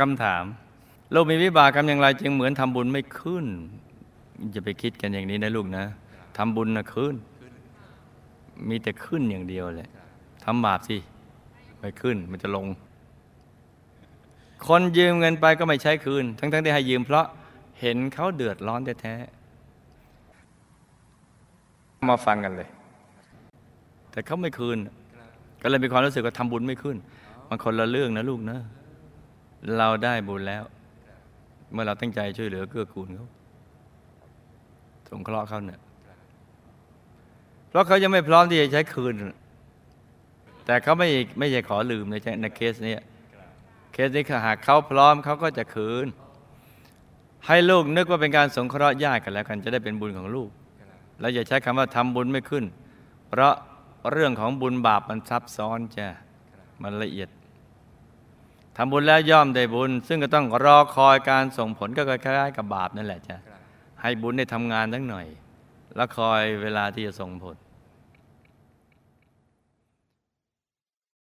คำถามโลกมีวิบากกรรมอย่างไรจึงเหมือนทำบุญไม่ขึ้นจะไปคิดกันอย่างนี้นะลูกนะทำบุญนะขึ้น มีแต่ขึ้นอย่างเดียวแหละทำบาปสิไม่ขึ้นมันจะลง คนยืมเงินไปก็ไม่ใช้คืน ทั้งๆที่ให้ยืมเพราะเห็นเขาเดือดร้อนแท้ๆมาฟังกันเลย แต่เขาไม่คืน ก็เลยมีความรู้สึกว่าทำบุญไม่ขึ้น มันคนละเรื่องนะลูกนะ เราได้บุญแล้ว เมื่อเราตั้งใจช่วยเหลือเกื้อกูลเขาสงเคราะห์เขาเนี่ยเพราะเขายังไม่พร้อมที่จะใช้คืน แต่เขาไม่ไม่ใช่ขอลืมในในเคสนี้เคสนี้หากเขาพร้อมเขาก็จะคืน ให้ลูกนึกว่าเป็นการสงเคราะห์ญาติกันแล้วกัน จะได้เป็นบุญของลูก แล้วอย่าใช้คำว่าทำบุญไม่ขึ้น เพราะเรื่องของบุญบาปมันซับซ้อนจ้ะมันละเอียด ทำบุญแล้วย่อมได้บุญ ซึ่งก็ต้องรอคอยการส่งผลก็คล้ายๆกับบาปนั่นแหละจ้ะให้บุญได้ทำงานทั้งหน่อย แล้วคอยเวลาที่จะส่งผล